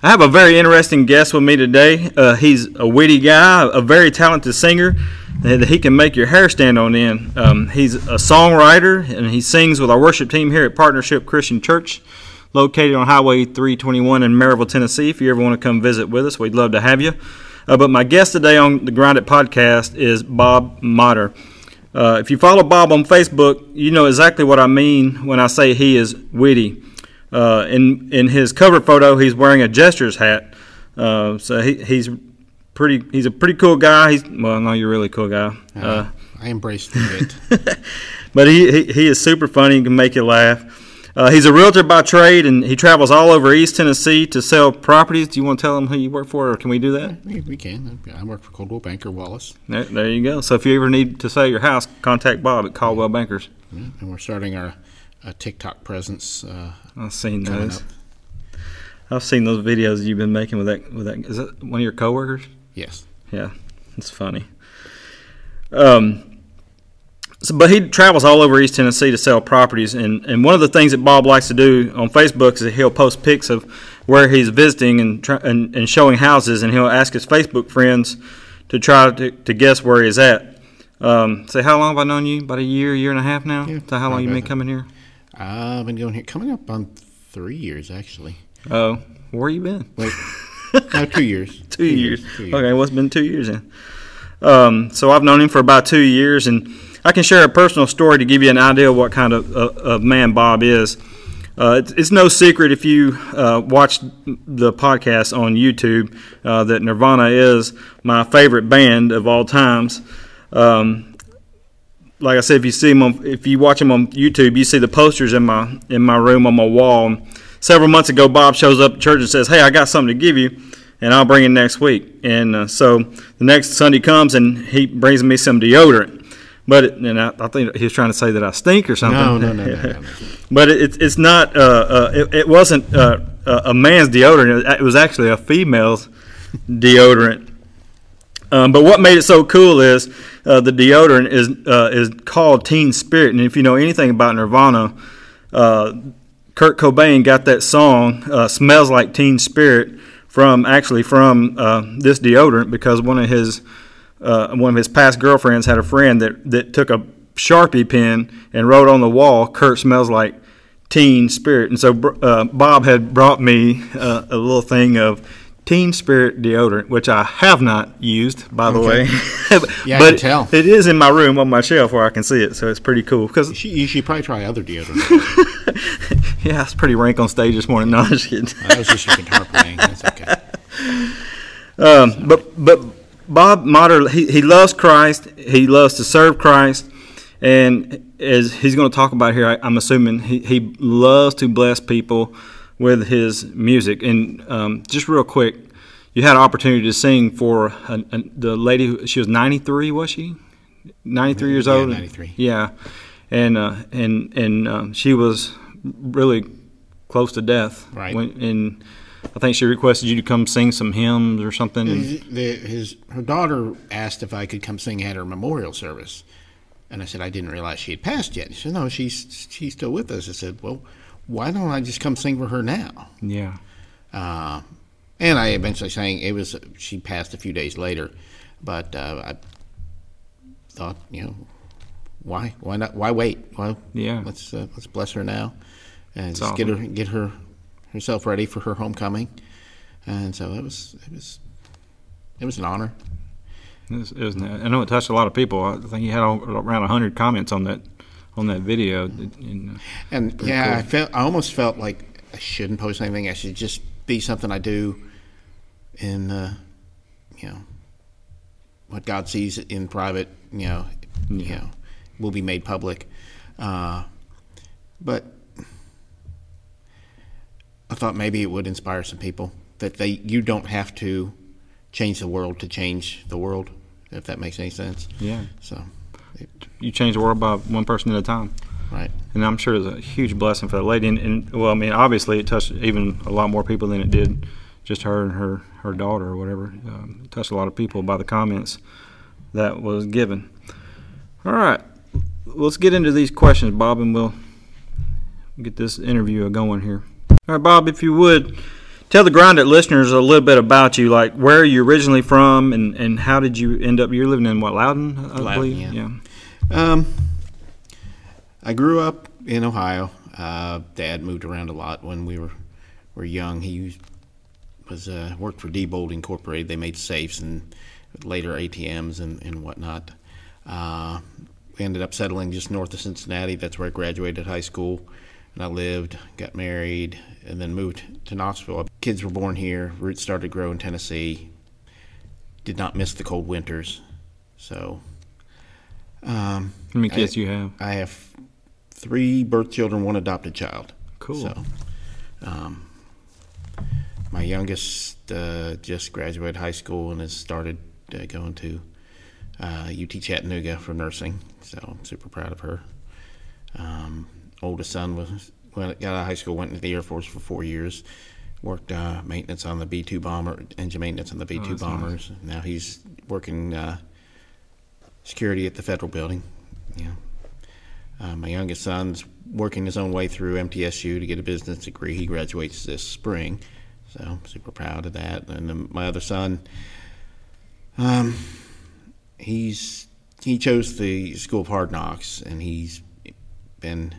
I have a very interesting guest with me today. Uh, he's a witty guy, a very talented singer. That he can make your hair stand on end. Um, he's a songwriter and he sings with our worship team here at Partnership Christian Church, located on Highway 321 in Maryville, Tennessee. If you ever want to come visit with us, we'd love to have you. Uh, but my guest today on the Grounded podcast is Bob Motter. Uh, if you follow Bob on Facebook, you know exactly what I mean when I say he is witty. Uh, in in his cover photo, he's wearing a Gestures hat. Uh, so he, he's pretty. He's a pretty cool guy. He's well, no, you're a really cool guy. Uh, I embrace it. but he, he he is super funny. He can make you laugh. Uh, he's a realtor by trade, and he travels all over East Tennessee to sell properties. Do you want to tell him who you work for, or can we do that? We, we can. I work for Coldwell Banker Wallace. There, there, you go. So if you ever need to sell your house, contact Bob at Coldwell Bankers. Yeah, and we're starting our a TikTok presence. Uh, I've seen those. Up. I've seen those videos you've been making with that. With that, is that one of your coworkers? Yes. Yeah, it's funny. Um, so, but he travels all over East Tennessee to sell properties, and, and one of the things that Bob likes to do on Facebook is that he'll post pics of where he's visiting and, try, and, and showing houses, and he'll ask his Facebook friends to try to, to guess where he's at. Um, say, how long have I known you? About a year, year and a half now. Yeah, so how long you been coming here? I've been going here, coming up on three years actually. Oh, where you been? Wait, no, two years. two, two years. years. Two years. Okay, what's well, been two years then? Um, so I've known him for about two years, and I can share a personal story to give you an idea of what kind of, uh, of man Bob is. Uh, it's, it's, no secret if you uh, watch the podcast on YouTube uh, that Nirvana is my favorite band of all times. Um, like I said, if you see them, on, if you watch them on YouTube, you see the posters in my in my room on my wall. Several months ago, Bob shows up at church and says, "Hey, I got something to give you, and I'll bring it next week." And uh, so the next Sunday comes, and he brings me some deodorant. But it, and I, I, think he was trying to say that I stink or something. No, no, no, no, no, but it, it's not. Uh, uh, it, it, wasn't uh, a man's deodorant. It was actually a female's deodorant. Um, but what made it so cool is uh, the deodorant is uh, is called Teen Spirit, and if you know anything about Nirvana, uh, Kurt Cobain got that song uh, "Smells Like Teen Spirit" from actually from uh, this deodorant because one of his uh, one of his past girlfriends had a friend that that took a sharpie pen and wrote on the wall, "Kurt smells like." Teen Spirit, and so Bob had brought me a little thing of Teen Spirit deodorant, which I have not used, by the okay. way. yeah, but tell. it is in my room on my shelf where I can see it, so it's pretty cool. Because you, should, you should probably try other deodorant. yeah, it's pretty rank on stage this morning. No, I'm just kidding. was just your guitar playing. That's okay. Um, but but Bob Motter, he, he loves Christ. He loves to serve Christ, and as he's going to talk about here, I, am assuming he, he loves to bless people with his music. And um, just real quick, you had an opportunity to sing for a, a, the lady. Who, she was 93, was she? 93 years old. yeah, old. 93. Yeah, and uh, and and um, she was really close to death. Right. When, and I think she requested you to come sing some hymns or something. His, the, his her daughter asked if I could come sing at her memorial service, and I said I didn't realize she had passed yet. She said no, she's she's still with us. I said well why don't I just come sing for her now? Yeah. Uh, and I eventually sang. It was she passed a few days later, but uh, I thought, you know, why why not why wait? Well, yeah, let's uh, let's bless her now, and just awesome. get her get her herself ready for her homecoming. And so it was it was it was an honor. It was, it was, I know it touched a lot of people. I think you had around hundred comments on that on that video. And, and yeah, cool. I felt I almost felt like I shouldn't post anything. I should just be something I do in uh, you know what God sees in private. You know, yeah. you know, will be made public. Uh, but I thought maybe it would inspire some people that they you don't have to change the world to change the world, if that makes any sense. Yeah. So you change the world by one person at a time. Right. And I'm sure it's a huge blessing for that lady. And, and, well, I mean, obviously, it touched even a lot more people than it did just her and her her daughter or whatever. Um, it touched a lot of people by the comments that was given. All right, let's get into these questions, Bob, and we'll get this interview going here. All right, Bob, if you would tell the grounded listeners a little bit about you, like where are you originally from, and, and how did you end up? You're living in what Loudon, I Loudon, believe. yeah. Um, I grew up in Ohio. Uh, Dad moved around a lot when we were were young. He was uh, worked for Diebold Incorporated. They made safes and later ATMs and, and whatnot. Uh, we ended up settling just north of Cincinnati. That's where I graduated high school. And I lived, got married, and then moved to Knoxville. Kids were born here. Roots started to grow in Tennessee. Did not miss the cold winters. So. Um, How many kids I, you have? I have three birth children, one adopted child. Cool. So, um, my youngest uh, just graduated high school and has started uh, going to uh, UT Chattanooga for nursing. So I'm super proud of her. Um, oldest son was got out of high school, went into the Air Force for four years. Worked uh, maintenance on the B two bomber, engine maintenance on the B two oh, bombers. Nice. Now he's working uh, security at the federal building. Yeah. Uh, my youngest son's working his own way through MTSU to get a business degree. He graduates this spring, so I'm super proud of that. And my other son, um, he's he chose the school of hard knocks, and he's been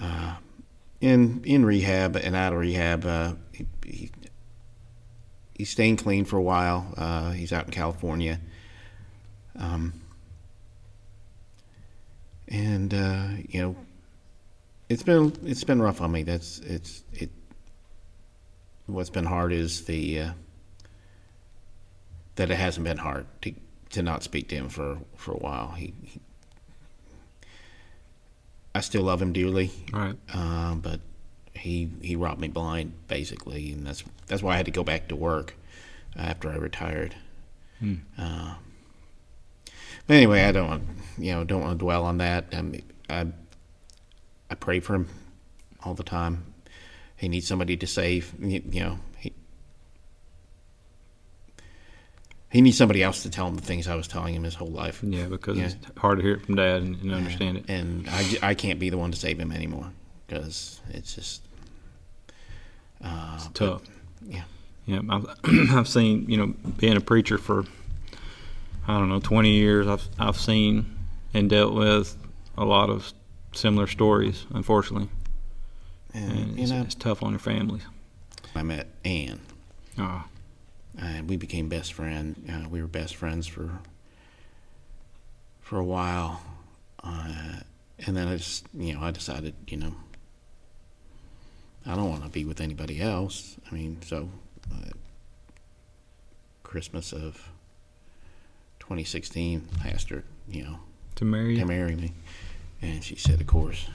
uh, in in rehab and out of rehab. Uh, he, he, he's staying clean for a while. Uh, he's out in California. Um, and uh, you know, it's been it's been rough on me. That's it's it. What's been hard is the uh, that it hasn't been hard to to not speak to him for for a while. He, he I still love him dearly, right? Uh, but he he robbed me blind basically, and that's that's why I had to go back to work after I retired. Hmm. Uh, but anyway, I don't want you know don't want to dwell on that. I, I I pray for him all the time. He needs somebody to save. You, you know he needs somebody else to tell him the things I was telling him his whole life. Yeah, because yeah. it's hard to hear it from dad and, and understand it. And I, I can't be the one to save him anymore because it's just uh, it's tough. But, yeah. Yeah, I've, I've seen you know being a preacher for I don't know, 20 years, I've, I've seen and dealt with a lot of similar stories, unfortunately. And, and it's, know, it's, tough on your families. I met Ann. Oh. And we became best friends. Uh, we were best friends for for a while. Uh, and then I just, you know, I decided, you know, I don't want to be with anybody else. I mean, so uh, Christmas of 2016, I asked her, you know, to marry to marry me, and she said, of course.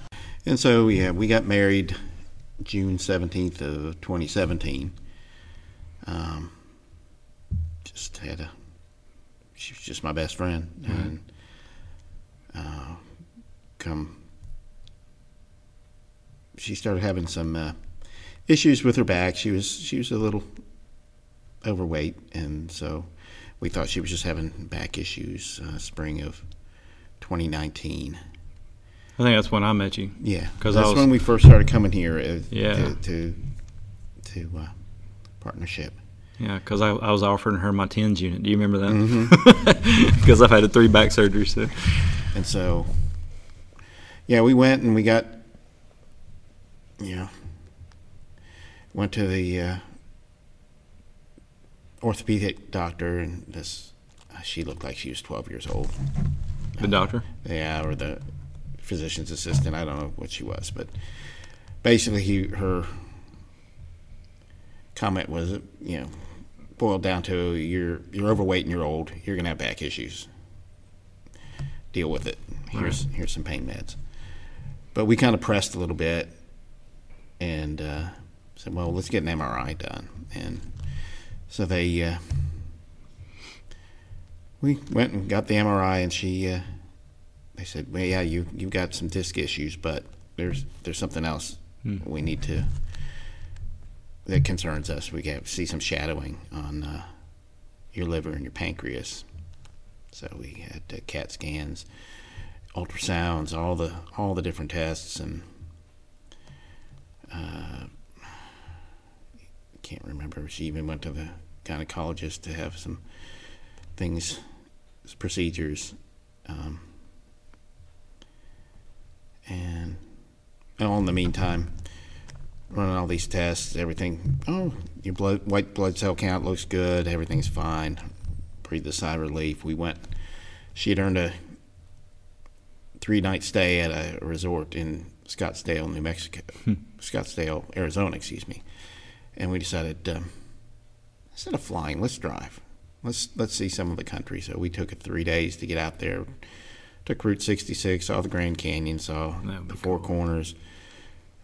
And so yeah, we got married June 17th of 2017. Um, just had a, she was just my best friend, mm-hmm. and uh, come, she started having some uh, issues with her back. She was she was a little overweight, and so we thought she was just having back issues. Uh, spring of 2019. I think that's when I met you. Yeah, because that's was, when we first started coming here. Uh, yeah. To to, to uh, partnership. Yeah, because I, I was offering her my tens unit. Do you remember that? Because mm-hmm. I've had three back surgeries. So. And so, yeah, we went and we got, you know, went to the uh, orthopedic doctor, and this uh, she looked like she was 12 years old. The doctor? Yeah, or the physician's assistant. I don't know what she was, but basically, he, her comment was, you know, boiled down to you're you're overweight and you're old. You're gonna have back issues. Deal with it. Here's right. here's some pain meds. But we kind of pressed a little bit and uh, said, well, let's get an MRI done. And so they, uh, we went and got the MRI, and she, uh, they said, well, yeah, you you've got some disc issues, but there's there's something else hmm. we need to that concerns us. We get see some shadowing on uh, your liver and your pancreas. So we had uh, CAT scans, ultrasounds, all the all the different tests, and uh, can't remember. She even went to the gynecologist to have some things, procedures, um, and all in the meantime, running all these tests, everything. Oh, your blood, white blood cell count looks good. Everything's fine. Breathe a sigh of relief. We went. She had earned a three night stay at a resort in Scottsdale, New Mexico, hmm. Scottsdale, Arizona, excuse me. And we decided um, instead of flying, let's drive. Let's let's see some of the country. So we took three days to get out there. Took Route 66, saw the Grand Canyon, saw the Four cool. Corners.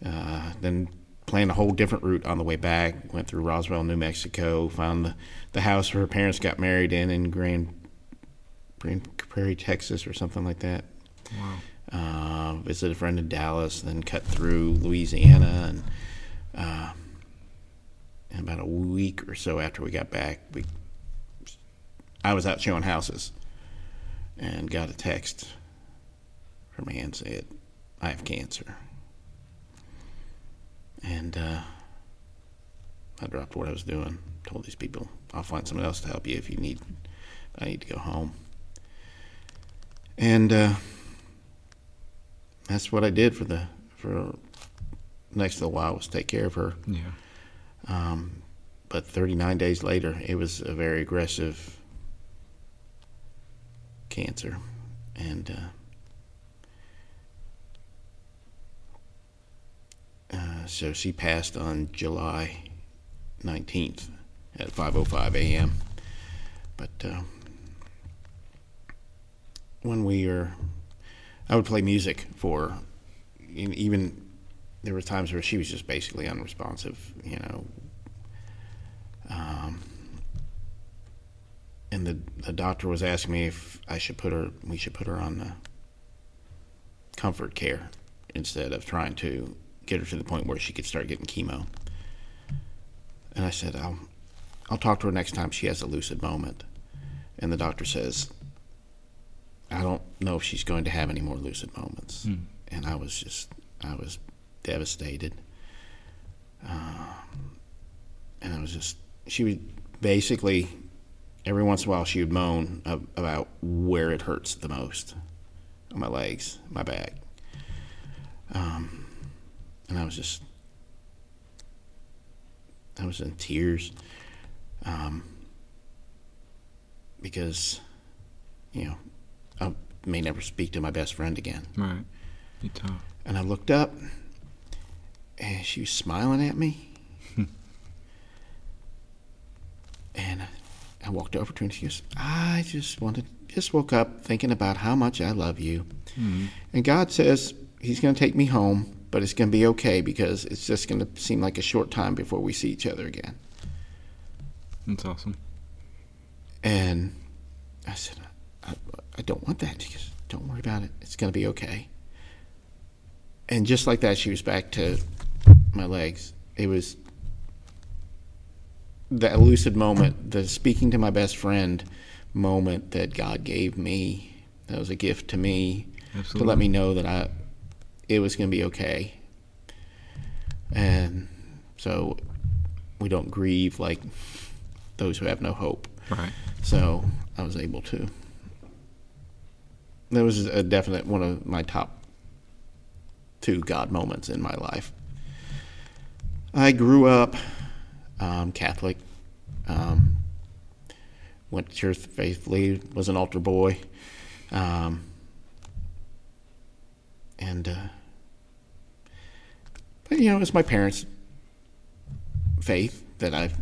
Uh, then planned a whole different route on the way back. Went through Roswell, New Mexico. Found the, the house where her parents got married in in Grand, Grand Prairie, Texas, or something like that. Wow. Uh, visited a friend in Dallas, then cut through Louisiana, and uh, and about a week or so after we got back, we I was out showing houses, and got a text from a man said, "I have cancer," and uh, I dropped what I was doing. Told these people, "I'll find someone else to help you if you need. I need to go home." And uh, that's what I did for the for next little while was take care of her. Yeah. Um, but 39 days later, it was a very aggressive cancer, and uh, uh, so she passed on July 19th at 5:05 a.m. But uh, when we were I would play music for even there were times where she was just basically unresponsive, you know. Um, and the the doctor was asking me if I should put her we should put her on the comfort care instead of trying to get her to the point where she could start getting chemo. And I said, I'll I'll talk to her next time she has a lucid moment. And the doctor says, I don't know if she's going to have any more lucid moments. Mm. And I was just, I was devastated. Uh, and I was just, she would basically, every once in a while, she would moan about where it hurts the most on my legs, my back. Um, and I was just, I was in tears. Um, because, you know, I may never speak to my best friend again. Right. You tough. And I looked up, and she was smiling at me. and I walked over to her, and she goes, "I just wanted, just woke up thinking about how much I love you, mm-hmm. and God says He's going to take me home." But it's going to be okay because it's just going to seem like a short time before we see each other again. That's awesome. And I said, I, I don't want that. She goes, Don't worry about it. It's going to be okay. And just like that, she was back to my legs. It was that lucid moment, the speaking to my best friend moment that God gave me. That was a gift to me Absolutely. to let me know that I it was going to be okay. And so we don't grieve like those who have no hope. Right. So I was able to that was a definite one of my top two God moments in my life. I grew up um, Catholic, um, went to church faithfully, was an altar boy, um, and uh, but you know, it's my parents' faith that I've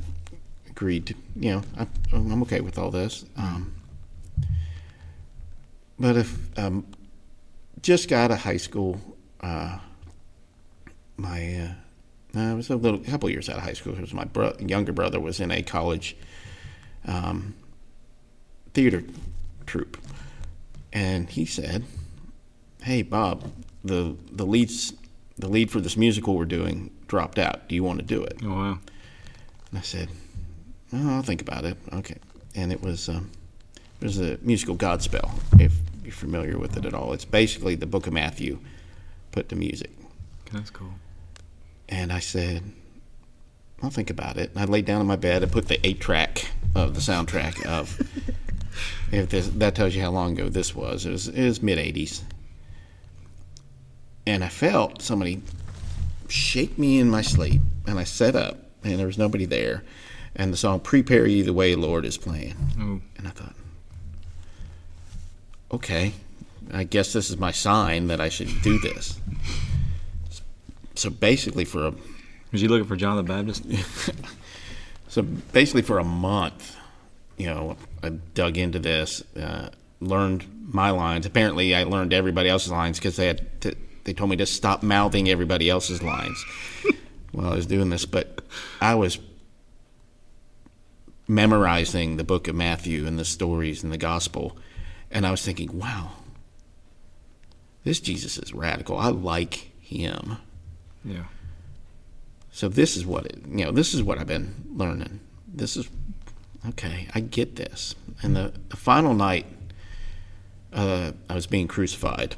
agreed to. You know, I, am okay with all this. Um, but if um, just got out of high school, uh, my uh, I was a little couple years out of high school because my bro- younger brother was in a college um, theater troupe, and he said, "Hey Bob, the the leads the lead for this musical we're doing dropped out. Do you want to do it?" Oh wow! And I said, oh, "I'll think about it." Okay, and it was. Um, there's a musical Godspell, if you're familiar with it at all. It's basically the book of Matthew put to music. That's cool. And I said, I'll think about it. And I laid down in my bed and put the eight track of the soundtrack of. if this, that tells you how long ago this was, it was, it was mid '80s, and I felt somebody shake me in my sleep, and I sat up, and there was nobody there, and the song "Prepare Ye the Way, Lord" is playing, Oh. and I thought, okay, I guess this is my sign that I should do this. So basically, for a Was you looking for John the Baptist? so basically, for a month, you know, I dug into this, uh, learned my lines. Apparently, I learned everybody else's lines because they had to, they told me to stop mouthing everybody else's lines while I was doing this. But I was memorizing the book of Matthew and the stories and the gospel, and I was thinking, wow, this Jesus is radical. I like him. Yeah. So this is what it, you know. This is what I've been learning. This is okay. I get this. And the, the final night, uh, I was being crucified.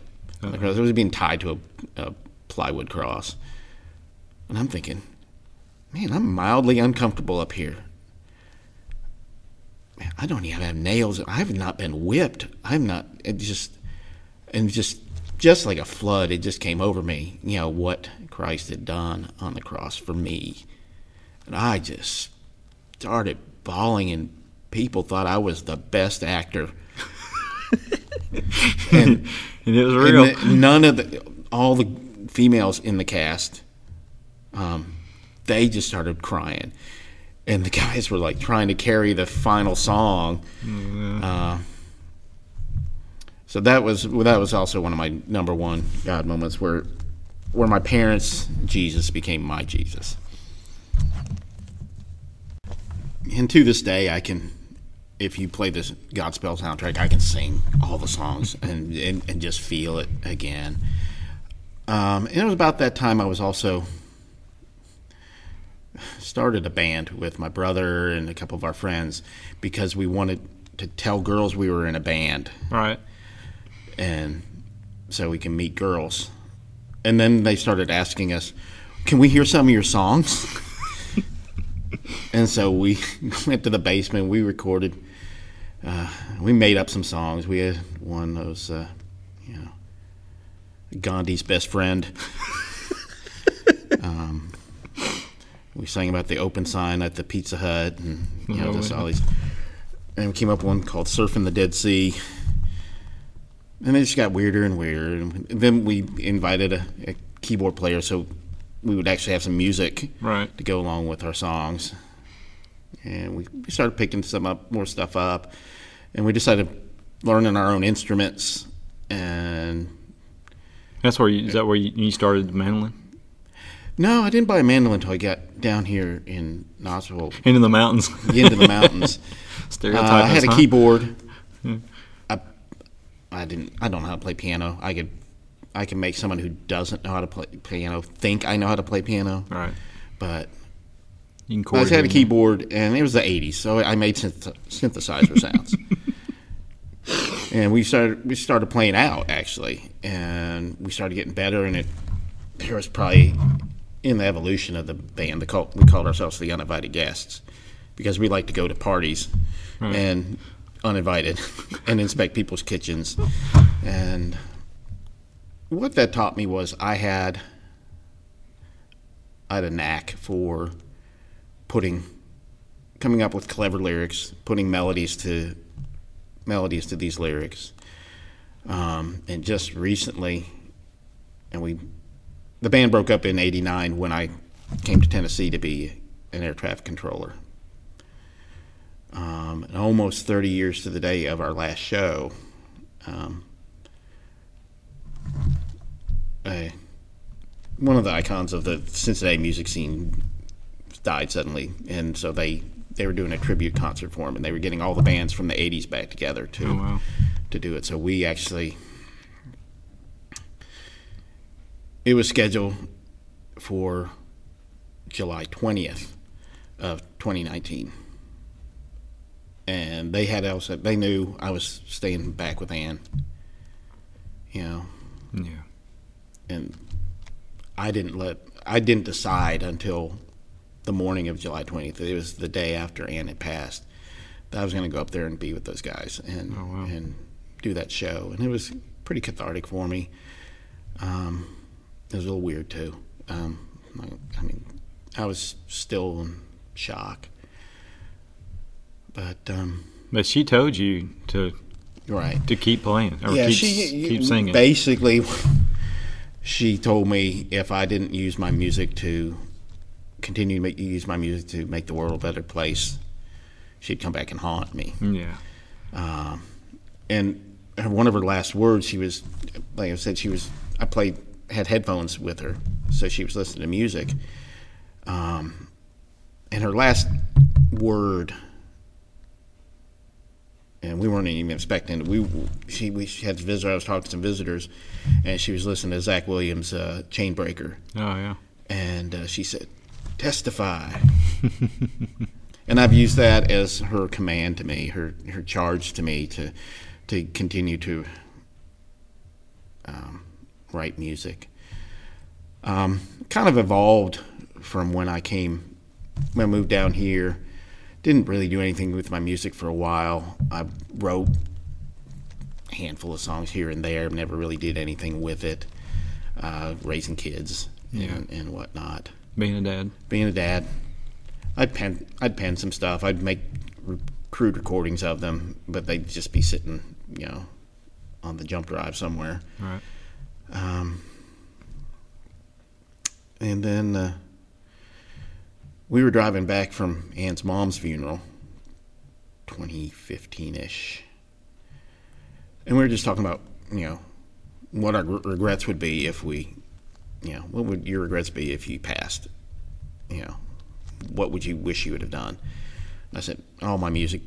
Like, I was being tied to a, a plywood cross, and I'm thinking, man, I'm mildly uncomfortable up here. Man, I don't even have nails. I have not been whipped. I'm not. It just and just just like a flood, it just came over me. You know what Christ had done on the cross for me, and I just started bawling, and people thought I was the best actor. and, And it was real. and the- none of the all the females in the cast, um, they just started crying, and the guys were like trying to carry the final song. Uh, so that was well, that was also one of my number one God moments where where my parents' Jesus became my Jesus. And to this day, I can, if you play this Godspell soundtrack, I can sing all the songs and, and, and just feel it again. Um, and it was about that time I was also started a band with my brother and a couple of our friends because we wanted to tell girls we were in a band right. and so we can meet girls. And then they started asking us, "Can we hear some of your songs?" and so we went to the basement. We recorded. Uh, we made up some songs. We had one that was, uh, you know, Gandhi's best friend. um, we sang about the open sign at the Pizza Hut, and you know, Oh, just all these. And we came up with one called "Surfing the Dead Sea." And it just got weirder and weirder. And then we invited a, a keyboard player, so we would actually have some music Right. to go along with our songs. And we, we started picking some up, more stuff up, and we decided learning our own instruments. And That's where you. Is that where you, you started the mandolin? no, I didn't buy a mandolin until I got down here in Knoxville, Into the mountains. into the mountains. Uh, I had a huh? keyboard. I, I didn't. I don't know how to play piano. I could, I can make someone who doesn't know how to play piano think I know how to play piano. Right. But You I just had a keyboard, and it was the '80s, so I made synth- synthesizer sounds. and we started we started playing out actually, and we started getting better. And it there was probably in the evolution of the band, the cult, we called ourselves the uninvited guests because we like to go to parties and uninvited and inspect people's kitchens. And what that taught me was I had I had a knack for putting coming up with clever lyrics, putting melodies to melodies to these lyrics. Um, and just recently, and we, the band broke up in '89 when I came to Tennessee to be an air traffic controller. Um, and almost 30 years to the day of our last show, um, a, one of the icons of the Cincinnati music scene died suddenly, and so they they were doing a tribute concert for him, and they were getting all the bands from the '80s back together to Oh, wow. to do it. So we actually it was scheduled for July 20th of 2019. And they had also they knew I was staying back with Ann. You know, Yeah. and I didn't let I didn't decide until the morning of July 20th. It was the day after Ann had passed. I was going to go up there and be with those guys and Oh, wow. and do that show, and it was pretty cathartic for me. Um, it was a little weird too. Um, I, I mean, I was still in shock, but um, But she told you to right. to keep playing or yeah, keep, she keep singing. Basically, she told me if I didn't use my music to continue to make, use my music to make the world a better place, she'd come back and haunt me. yeah. Um, and her, one of her last words, she was, like I said, she was. I played had headphones with her, so she was listening to music. Um, and her last word, and we weren't even expecting it. We she we had a visitor. I was talking to some visitors, and she was listening to Zach Williams' uh, "Chain Breaker," Oh yeah. and uh, she said, "Testify." and I've used that as her command to me, her her charge to me to to continue to um, write music. Um, kind of evolved from when I came when I moved down here. Didn't really do anything with my music for a while. I wrote a handful of songs here and there. Never really did anything with it. Uh, raising kids and, and whatnot Being a dad. being a dad, I'd pen I'd pen some stuff. I'd make re- crude recordings of them, but they'd just be sitting, you know, on the jump drive somewhere. Right. Um, and then uh, we were driving back from Ann's mom's funeral, 2015 ish, and we were just talking about, you know, what our regrets would be if we, you know, what would your regrets be if you passed? You know, what would you wish you would have done? I said, all my music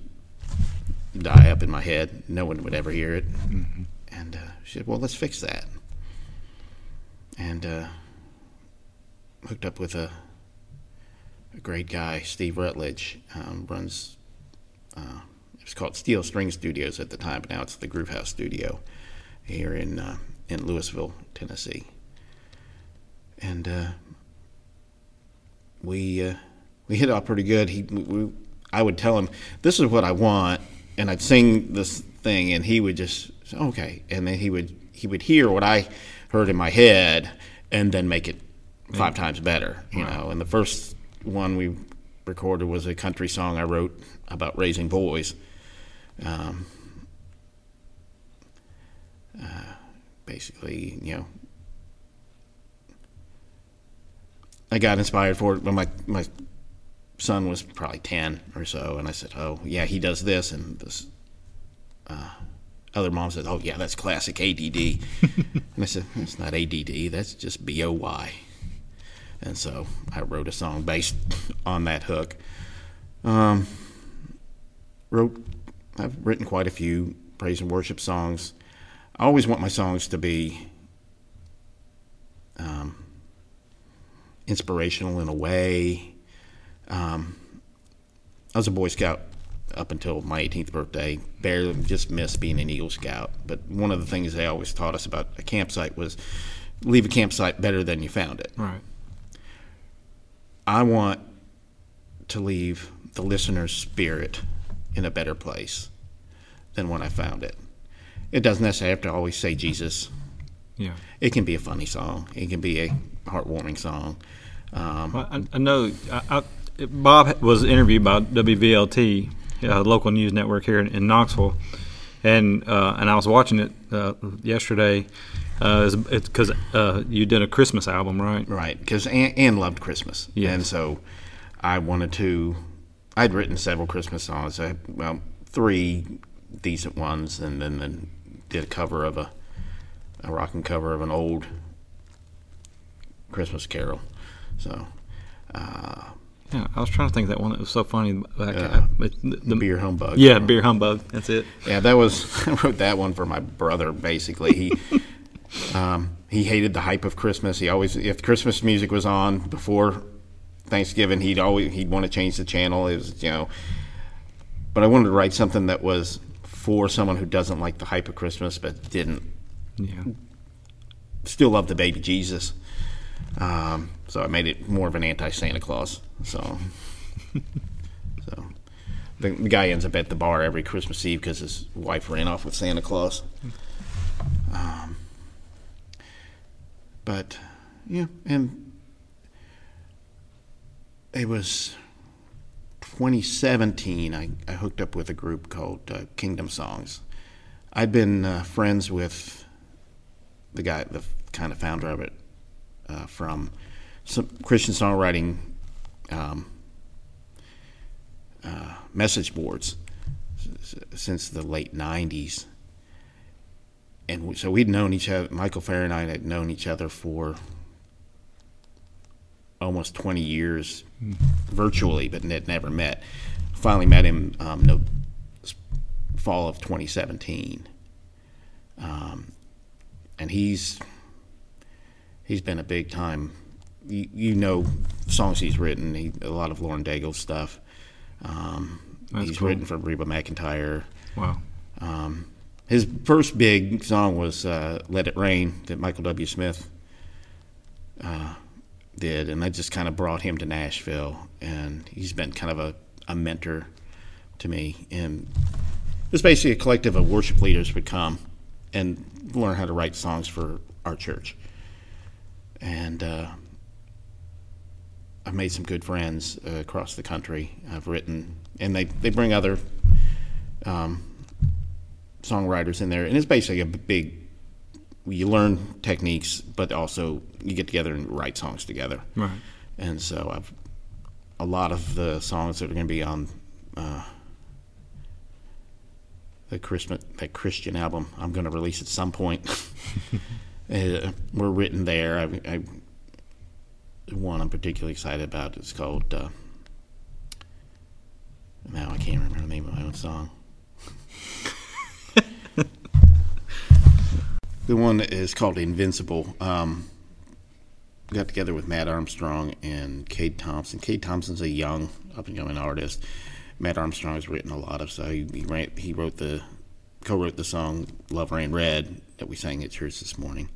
die up in my head. No one would ever hear it. And uh, she said, well, let's fix that. And uh, hooked up with a, a great guy, Steve Rutledge, um, runs. Uh, it was called Steel String Studios at the time, but now it's the Groove House Studio here in uh, in Louisville, Tennessee. And uh, we uh, we hit it off pretty good. He, we, I would tell him, "This is what I want," and I'd sing this thing, and he would just say, okay, and then he would he would hear what I heard in my head, and then make it five times better, you know. And the first one we recorded was a country song I wrote about raising boys. Um, uh, basically, you know, I got inspired for it when my my son was probably ten or so, and I said, "Oh, yeah, he does this," and this uh, other mom said, "Oh, yeah, that's classic ADD," and I said, "It's not ADD. That's just BOY." And so I wrote a song based on that hook. Um, wrote, I've written quite a few praise and worship songs. I always want my songs to be um, inspirational in a way. Um, I was a Boy Scout up until my 18th birthday. Barely just missed being an Eagle Scout. But one of the things they always taught us about a campsite was leave a campsite better than you found it. Right. I want to leave the listener's spirit in a better place than when I found it. It doesn't necessarily have to always say Jesus. Yeah. It can be a funny song. It can be a heartwarming song. Um, I, I know I, I, Bob was interviewed by WVLT, a local news network here in, in Knoxville, and uh, and I was watching it uh, yesterday. Uh, because uh, you did a Christmas album, right? Right, because Anne, Ann loved Christmas, Yes. and so I wanted to. I'd written several Christmas songs. I well, three decent ones, and then, then did a cover of a a rocking cover of an old Christmas Carol. So, uh, Yeah, I was trying to think of that one that was so funny. Back, Uh, but the, the Beer Humbug. Yeah, beer humbug. That's it. Yeah, that was I wrote that one for my brother. Basically, he um, he hated the hype of Christmas. He always, if Christmas music was on before Thanksgiving, he'd always he'd want to change the channel. It was you know, but I wanted to write something that was for someone who doesn't like the hype of Christmas, but didn't Yeah. still love the baby Jesus. Um, so I made it more of an anti Santa Claus. So, so the, guy ends up at the bar every Christmas Eve because his wife ran off with Santa Claus. Um, but yeah, and it was 2017. I, I hooked up with a group called uh, Kingdom Songs. I'd been uh, friends with the guy, the kind of founder of it, uh, from some Christian songwriting um, uh, message boards since the late 90s. And so we'd known each other, Michael Farren and I had known each other for almost 20 years mm. virtually, but had never met. Finally met him um, no, fall of 2017. Um, and he's he's been a big time. You, you know songs he's written. He, a lot of Lauren Daigle stuff. Um, he's cool. written for Reba McEntire. Wow. Um, his first big song was uh, "Let It Rain" that Michael W. Smith uh, did, and that just kind of brought him to Nashville. And he's been kind of a, a mentor to me. And it's basically a collective of worship leaders would come and learn how to write songs for our church and uh, I've made some good friends uh, across the country. I've written, and they, they bring other um, songwriters in there, and it's basically a big. You learn techniques, but also you get together and write songs together. Right. And so I've a lot of the songs that are going to be on uh, the Christmas that Christian album I'm going to release at some point. uh, were written there. I, I, one I'm particularly excited about is called. Uh, now I can't remember the name of my own song. the one is called Invincible. Um, got together with Matt Armstrong and Cade Thompson. Cade Thompson's a young, up and coming artist. Matt Armstrong has written a lot of so He, he, ran, he wrote the, co-wrote the song "Love Ran Red" that we sang at church this morning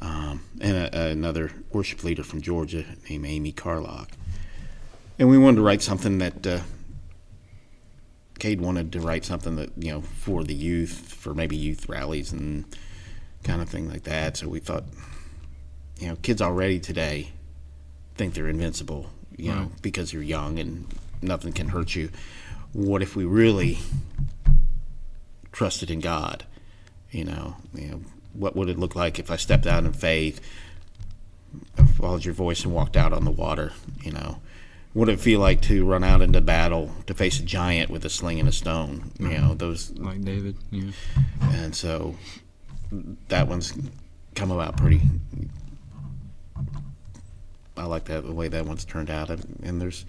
um, and a, another worship leader from Georgia named Amy Carlock. And we wanted to write something that uh, Cade wanted to write something that you know for the youth, for maybe youth rallies and kind of thing like that. So we thought, you know, kids already today think they're invincible, you right. know, because you're young and nothing can hurt you. What if we really trusted in God? You know, you know, what would it look like if I stepped out in faith, followed your voice, and walked out on the water? You know, what would it feel like to run out into battle to face a giant with a sling and a stone? You know, those like David. Yeah. And so that one's come about pretty. I like that the way that one's turned out, and there's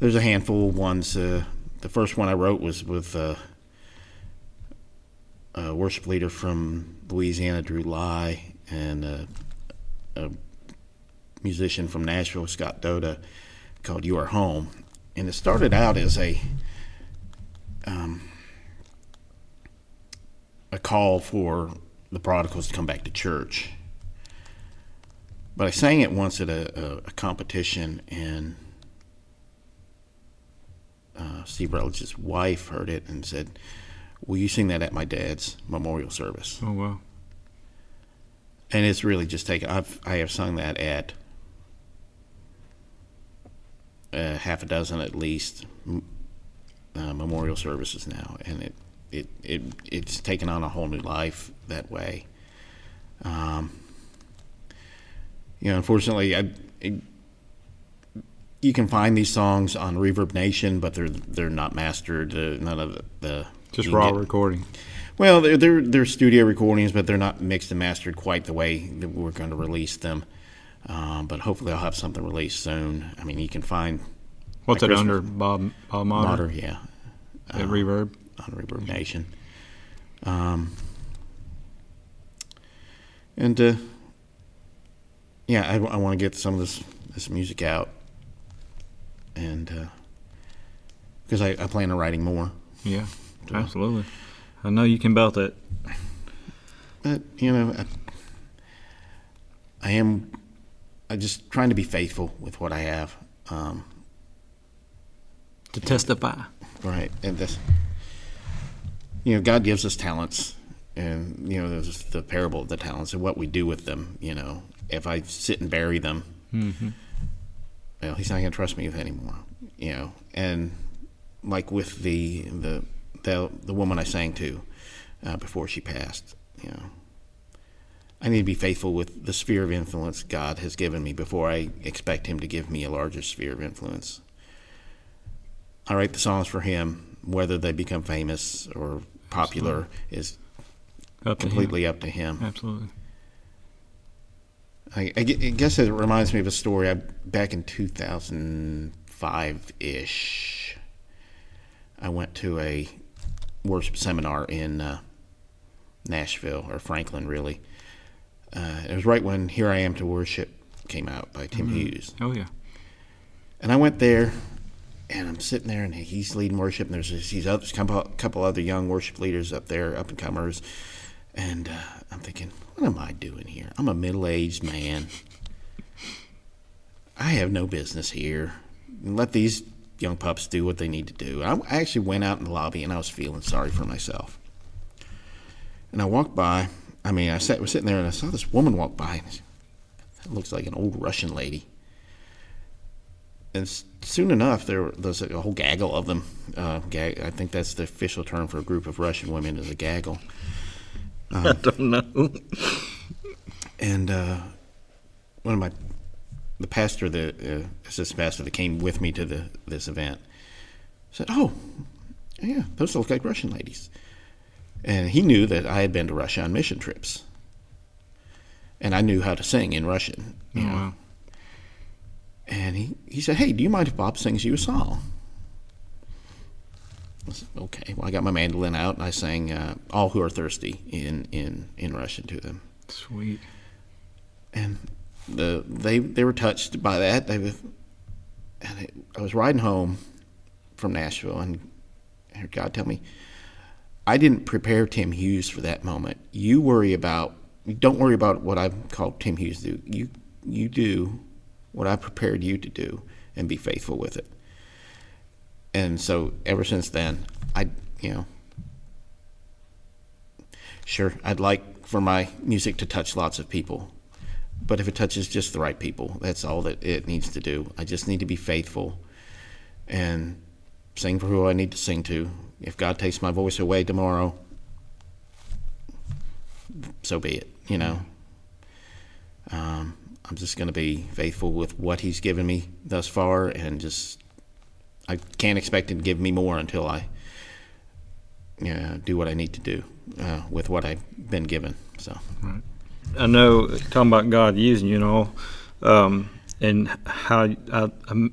there's a handful of ones. Uh, the first one I wrote was with uh, a worship leader from Louisiana, Drew Lai, and a, a musician from Nashville, Scott Doda, called "You Are Home," and it started out as a um, a call for the prodigals to come back to church. But I sang it once at a, a, a competition, and uh, Steve Rutledge's wife heard it and said, Will you sing that at my dad's memorial service? Oh wow! And it's really just taken. I've I have sung that at uh, half a dozen at least uh, memorial services now, and it it it it's taken on a whole new life that way. Um, you know, unfortunately, I. It, you can find these songs on Reverb Nation, but they're they're not mastered. Uh, none of the, the just raw get, recording. Well, they're, they're, they're studio recordings, but they're not mixed and mastered quite the way that we're going to release them. Um, but hopefully, I'll have something released soon. I mean, you can find. What's it under Bob Bob Motter? Motter yeah. At uh, Reverb on Reverb Nation. Um, and uh, yeah, I, I want to get some of this this music out, and because uh, I, I plan on writing more. Yeah. Absolutely. I know you can belt it. But, you know, I, I am I'm just trying to be faithful with what I have. Um, to testify. Right, and this, you know, God gives us talents, and you know, there's the parable of the talents and what we do with them. You know, if I sit and bury them, mm-hmm. well, He's not going to trust me with anymore. You know, and like with the the the, the woman I sang to uh, before she passed, you know. I need to be faithful with the sphere of influence God has given me before I expect Him to give me a larger sphere of influence. I write the songs for Him, whether they become famous or popular Absolutely. is up completely up to Him. Absolutely. I, I, guess it reminds me of a story I, back in 2005 ish. I went to a worship seminar in uh, Nashville or Franklin, really uh, it was right when "Here I Am to Worship" came out by Tim mm-hmm. Hughes. Oh yeah. And I went there, and I'm sitting there, and he's leading worship, and there's these other couple, couple other young worship leaders up there, up and comers, and uh, I'm thinking, what am I doing here? I'm a middle aged man. I have no business here. Let these young pups do what they need to do. I, I actually went out in the lobby, and I was feeling sorry for myself. And I walked by I mean, I sat, was sitting there and I saw this woman walk by. And it looks like an old Russian lady. And soon enough, there was a whole gaggle of them. Uh, gag, I think that's the official term for a group of Russian women is a gaggle. Um, I don't know. and uh, one of my, the pastor, the uh, assistant pastor that came with me to the this event, said, "Oh, yeah, those look like Russian ladies." And he knew that I had been to Russia on mission trips. And I knew how to sing in Russian. You oh, know? Wow. And he, he said, Hey, do you mind if Bob sings you a song? I said, okay. Well, I got my mandolin out and I sang uh, All Who Are Thirsty in, in, in Russian to them. Sweet. And the they they were touched by that. They I was riding home from Nashville and I heard God tell me, I didn't prepare Tim Hughes for that moment. You worry about don't worry about what I've called Tim Hughes do. You you do what I prepared you to do and be faithful with it. And so ever since then, I you know sure I'd like for my music to touch lots of people. But if it touches just the right people, that's all that it needs to do. I just need to be faithful and sing for who I need to sing to if God takes my voice away tomorrow, so be it, you know. Um, I'm just going to be faithful with what He's given me thus far, and just I can't expect Him to give me more until I you know, do what I need to do uh, with what I've been given. So, right. I know talking about God using you know. Um, and how I,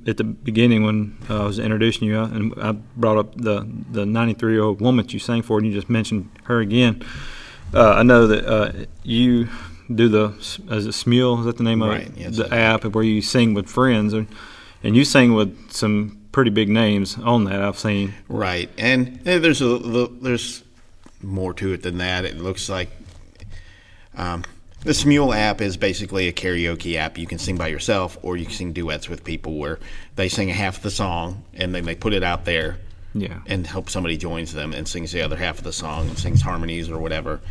at the beginning when uh, I was introducing you, and I brought up the the 93 year old woman that you sang for, and you just mentioned her again. Uh, I know that uh, you do the as a Smule is that the name right, of yes, the app where you sing with friends, and and you sing with some pretty big names on that I've seen. Right, and there's a there's more to it than that. It looks like. Um, the Smule app is basically a karaoke app. You can sing by yourself, or you can sing duets with people where they sing a half of the song and then they put it out there, yeah, and hope somebody joins them and sings the other half of the song and sings harmonies or whatever.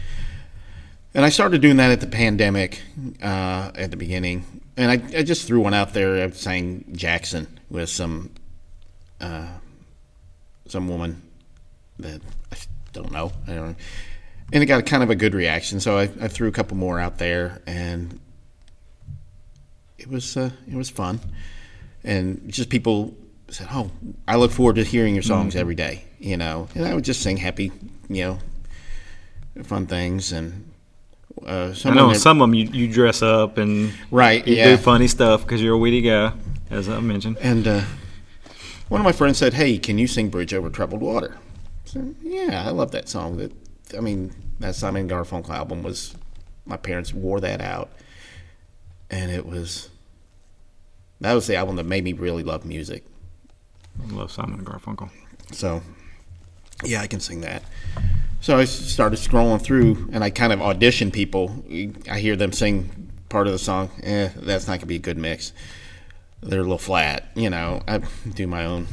And I started doing that at the pandemic uh, at the beginning, and I, I, just threw one out there. I sang Jackson with some uh, some woman that I don't know. I don't know and it got kind of a good reaction. So I, I threw a couple more out there, and it was uh, it was fun, and just people said, "Oh, I look forward to hearing your songs mm-hmm. every day," you know, and I would just sing happy, you know, fun things and. Uh, I know some of them you, you dress up and right, you yeah. do funny stuff because you're a witty guy, as I mentioned. And uh, one of my friends said, "Hey, can you sing Bridge Over Troubled Water?" So, yeah, I love that song. That I mean, that Simon Garfunkel album was. My parents wore that out, and it was. That was the album that made me really love music. I love Simon Garfunkel. So, yeah, I can sing that. So I started scrolling through, and I kind of audition people. I hear them sing part of the song, eh, that's not gonna be a good mix. They're a little flat, you know. I do my own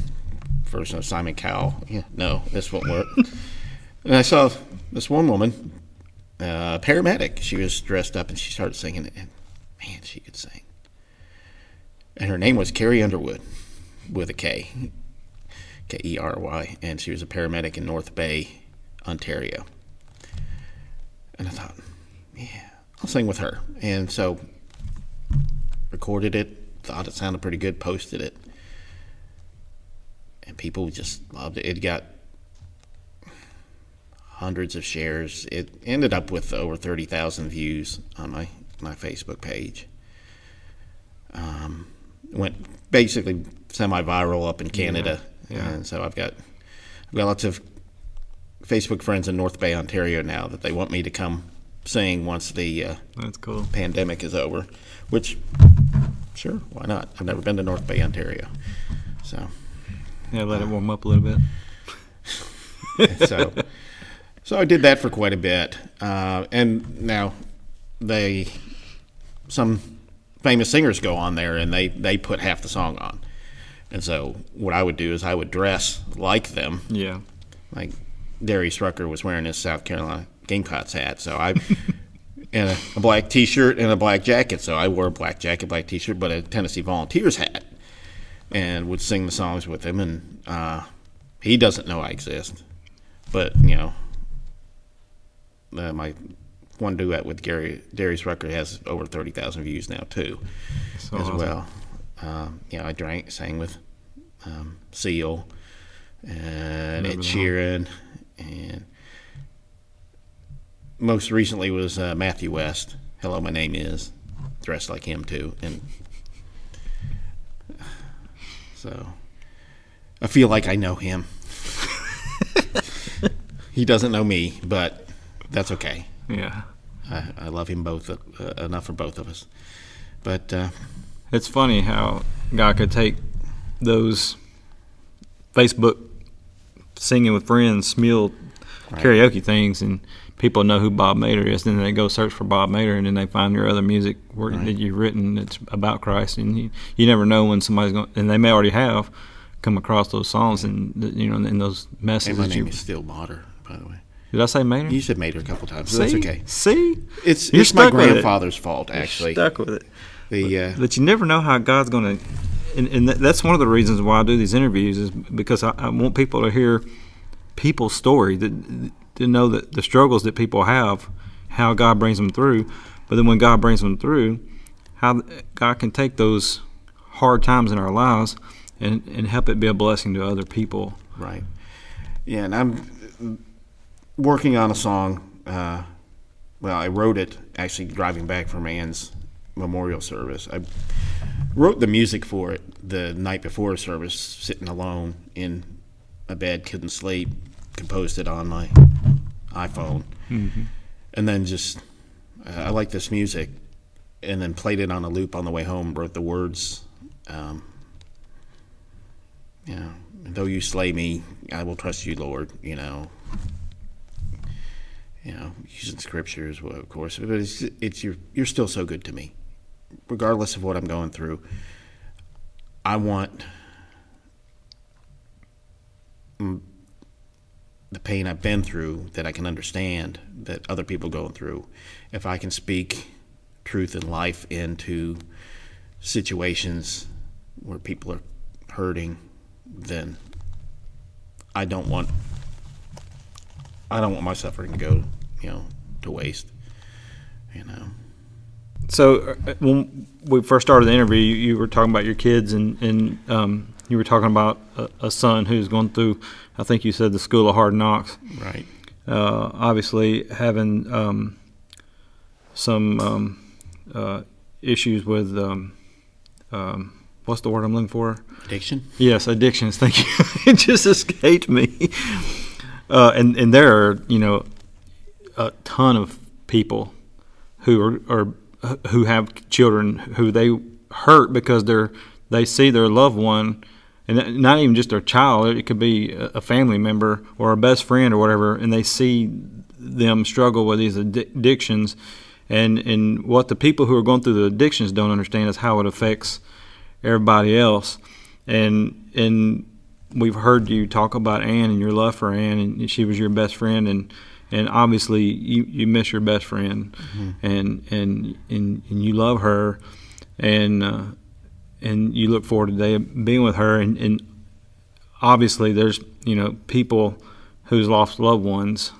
version of Simon Cowell. Yeah, no, this won't work. and I saw this one woman, uh, paramedic. She was dressed up and she started singing, and man, she could sing. And her name was Carrie Underwood, with a K, K E R Y, and she was a paramedic in North Bay, Ontario. And I thought, yeah, I'll sing with her. And so recorded it, thought it sounded pretty good, posted it. And people just loved it. It got hundreds of shares. It ended up with over 30,000 views on my, my Facebook page. Um, went basically semi-viral up in Canada, yeah. Yeah. and so I've got I've got lots of Facebook friends in North Bay, Ontario now that they want me to come sing once the uh, that's cool pandemic is over. Which, sure, why not? I've never been to North Bay, Ontario, so yeah, let uh, it warm up a little bit. so, so I did that for quite a bit, uh, and now they some famous singers go on there and they they put half the song on. And so what I would do is I would dress like them. Yeah. Like Darius Rucker was wearing his South Carolina Gamecocks hat, so I and a, a, black T-shirt and a black jacket. So I wore a black jacket, black T-shirt, but a Tennessee Volunteers hat, and would sing the songs with him. And uh, he doesn't know I exist, but you know, uh, my one duet with Gary Darius Rucker has over thirty thousand views now too, so as awesome. well. Um, you know, I drank, sang with um, Seal and Ed Sheeran, and most recently was uh, Matthew West. Hello, my name is dressed like him too, and so I feel like I know him. he doesn't know me, but that's okay. Yeah. I, I love him both uh, enough for both of us. But uh, it's funny how God could take those Facebook singing with friends, Smule right. karaoke things, and people know who Bob Mater is. Then they go search for Bob Mater, and then they find your other music work right. that you've written that's about Christ. And you, you never know when somebody's going, and they may already have come across those songs and you know in those messages. And my name you, is still Mater, by the way. Did I say Mater? You said Mater a couple times. So that's okay. See, it's You're it's my grandfather's it. fault actually. You're stuck with it. The uh, but, you never know how God's going to, and, and, that's one of the reasons why I do these interviews is because I, I want people to hear people's story that to know that the struggles that people have, how God brings them through, but then when God brings them through, how God can take those hard times in our lives and and help it be a blessing to other people. Right. Yeah, and I'm working on a song. Uh, well, I wrote it actually driving back from Ann's memorial service. I wrote the music for it the night before service, sitting alone in a bed, couldn't sleep. Composed it on my iPhone, mm-hmm. and then just uh, I like this music, and then played it on a loop on the way home. Wrote the words. Um, you know, though you slay me, I will trust you, Lord. You know, you know, using scriptures, well, of course, but it's it's you're you're still so good to me, regardless of what I'm going through. I want the pain I've been through that I can understand that other people going through. If I can speak truth and life into situations where people are hurting, then I don't want I don't want my suffering to go you know to waste. You know. So uh, when we first started the interview, you, you were talking about your kids, and and um, you were talking about a, a, son who's going through. I think you said the school of hard knocks. Right. Uh, obviously, having um, some um, uh, issues with um, um, what's the word I'm looking for? Addiction. Yes, addictions. Thank you. it just escaped me. Uh, and and there are you know a ton of people who are, are who have children who they hurt because they're they see their loved one and not even just their child it could be a family member or a best friend or whatever and they see them struggle with these addictions and and what the people who are going through the addictions don't understand is how it affects everybody else. And and we've heard you talk about Ann and your love for Ann and she was your best friend, and and obviously you, you miss your best friend, mm-hmm. and, and and and you love her, and uh, and you look forward to day being with her, and, and obviously there's you know people who's lost loved ones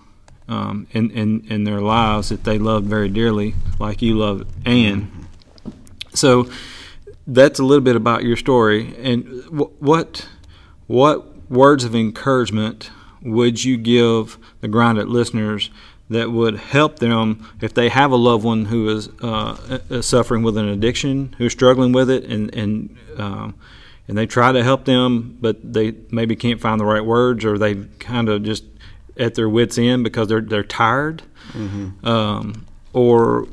um, in, in in their lives that they love very dearly, like you love Ann. Mm-hmm. So that's a little bit about your story, and what what words of encouragement would you give the grounded listeners that would help them if they have a loved one who is uh, suffering with an addiction, who's struggling with it, and and um, and they try to help them, but they maybe can't find the right words, or they kind of just at their wits' end because they're they're tired, mm-hmm. um, or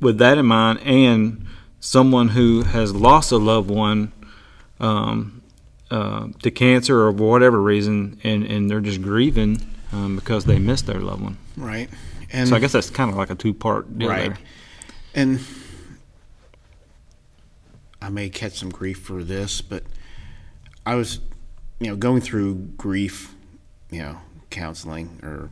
with that in mind, and someone who has lost a loved one. Um, uh, to cancer or whatever reason, and, and they're just grieving um, because they missed their loved one. Right. And so I guess that's kind of like a two part deal right. There. And I may catch some grief for this, but I was, you know, going through grief, you know, counseling or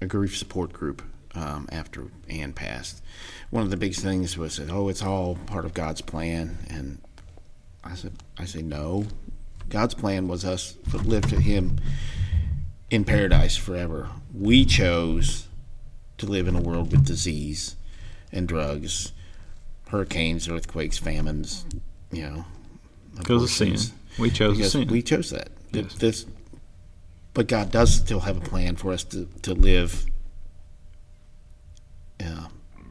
a grief support group um, after Ann passed. One of the big things was that, oh, it's all part of God's plan, and I said, I say no, God's plan was us to live to Him in paradise forever. We chose to live in a world with disease and drugs, hurricanes, earthquakes, famines, you know. Because of sin. We chose because sin. We chose that. Yes. This, but God does still have a plan for us to, to live uh,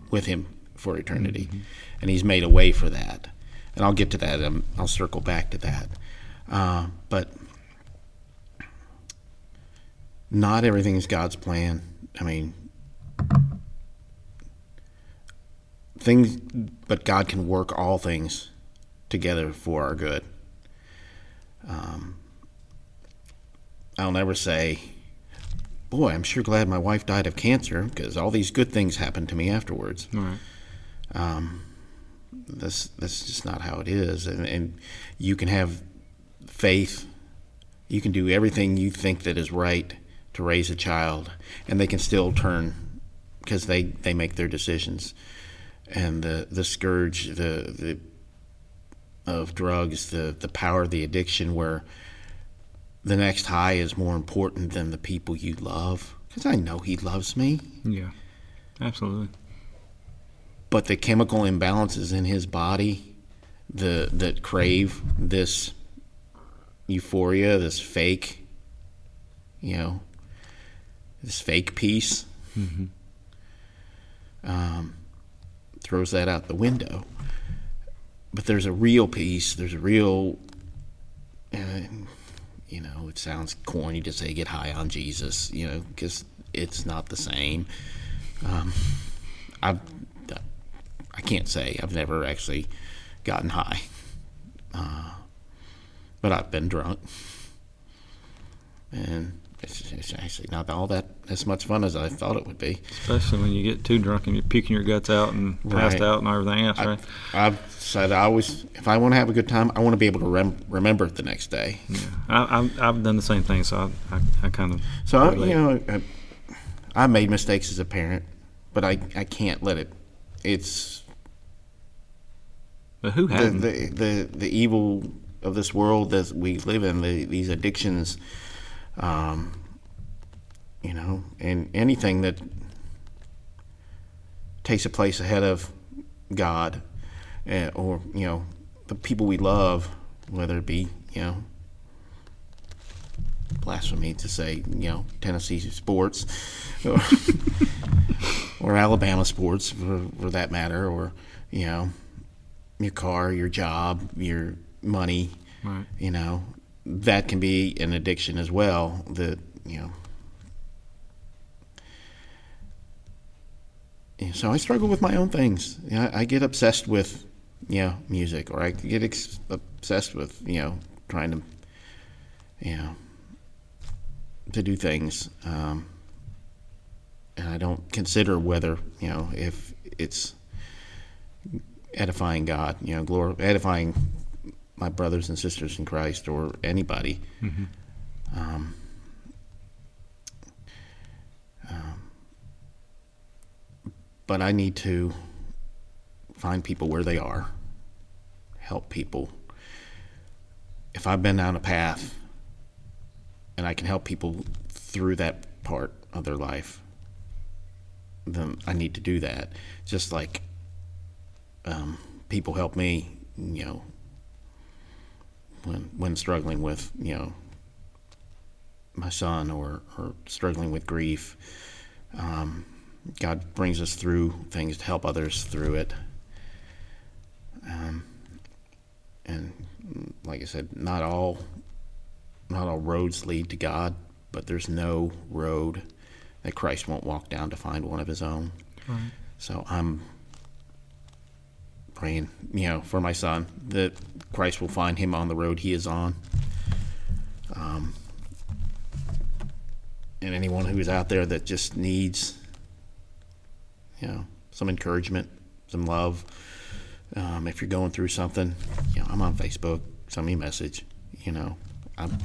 with Him for eternity. Mm-hmm. And He's made a way for that. And I'll get to that. Um, I'll circle back to that. Uh, but not everything is God's plan. I mean, things, but God can work all things together for our good. Um, I'll never say, boy, I'm sure glad my wife died of cancer because all these good things happened to me afterwards. Right. Um, that's that's just not how it is, and, and you can have faith. You can do everything you think that is right to raise a child, and they can still turn because they, they make their decisions. And the, the scourge the, the of drugs, the, the power of the addiction, where the next high is more important than the people you love. Because I know he loves me. Yeah, absolutely. But the chemical imbalances in his body the that crave this euphoria, this fake, you know, this fake peace, mm-hmm. um, throws that out the window. But there's a real peace. There's a real, uh, you know, it sounds corny to say get high on Jesus, you know, because it's not the same. Um, I've, I can't say I've never actually gotten high. Uh, but I've been drunk, and it's, it's, actually not all that as much fun as I thought it would be. Especially when you get too drunk and you're puking your guts out and passed right. out and everything else, right? I, have said I always, if I want to have a good time, I want to be able to rem- remember it the next day. Yeah, I, have done the same thing, so I, I, I kind of. So I, you know, I, I made mistakes as a parent, but I, I can't let it. It's. But who hasn't? The, the, the, the evil of this world that we live in, the, these addictions, um, you know, and anything that takes a place ahead of God, uh, or you know, the people we love, whether it be you know, blasphemy to say you know Tennessee sports, or, or Alabama sports for, for that matter, or you know, your car, your job, your money. Right. You know, that can be an addiction as well. That you know. So I struggle with my own things. You know, I get obsessed with, you know, music, or I get ex- obsessed with, you know, trying to, you know, to do things. Um, and I don't consider whether you know if it's edifying God, you know, glor- edifying my brothers and sisters in Christ or anybody. Mm-hmm. Um, um, but I need to find people where they are, help people. If I've been down a path and I can help people through that part of their life, then I need to do that. Just like um, people help me, you know, when when struggling with you know my son or or struggling with grief. Um, God brings us through things to help others through it. Um, and like I said, not all not all roads lead to God, but there's no road that Christ won't walk down to find one of His own. Right. So I'm praying, you know, for my son that Christ will find him on the road he is on. Um, and anyone who's out there that just needs, you know, some encouragement, some love. Um, if you're going through something, you know, I'm on Facebook. Send me a message. You know, I'm,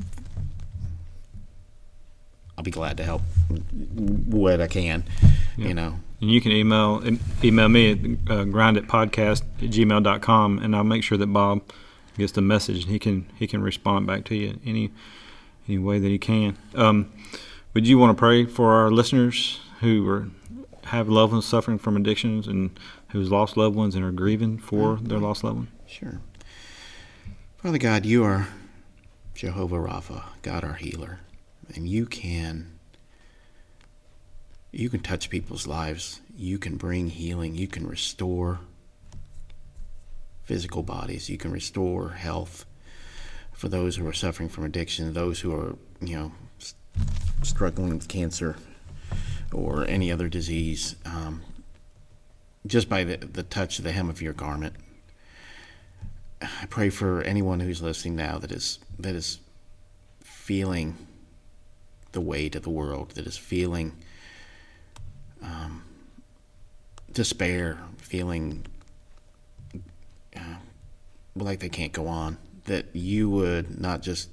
I'll be glad to help what I can. You know, and you can email email me at uh, grinditpodcast at gmail.com, and I'll make sure that Bob gets the message. And he can he can respond back to you any any way that he can. Um, would you want to pray for our listeners who are have loved ones suffering from addictions and who's lost loved ones and are grieving for mm-hmm. their lost loved one? Sure. Father God, you are Jehovah Rapha, God our healer, and you can you can touch people's lives. You can bring healing. You can restore physical bodies. You can restore health for those who are suffering from addiction, those who are, you know, struggling with cancer or any other disease, um, just by the, the touch of the hem of your garment. I pray for anyone who's listening now that is that is feeling the weight of the world, that is feeling um, despair, feeling uh, like they can't go on, that you would not just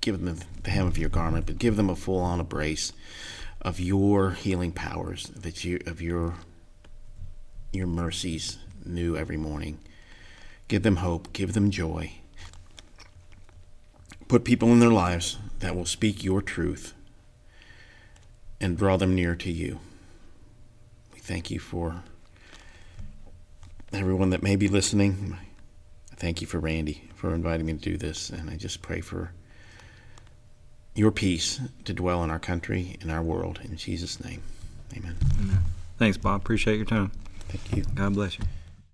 give them the hem of your garment, but give them a full on embrace of your healing powers, that you of your your mercies new every morning. Give them hope, give them joy. Put people in their lives that will speak your truth and draw them near to you thank you for everyone that may be listening. Thank you for Randy for inviting me to do this. And I just pray for your peace to dwell in our country, in our world. In Jesus' name, amen. Thanks, Bob. Appreciate your time. Thank you. God bless you.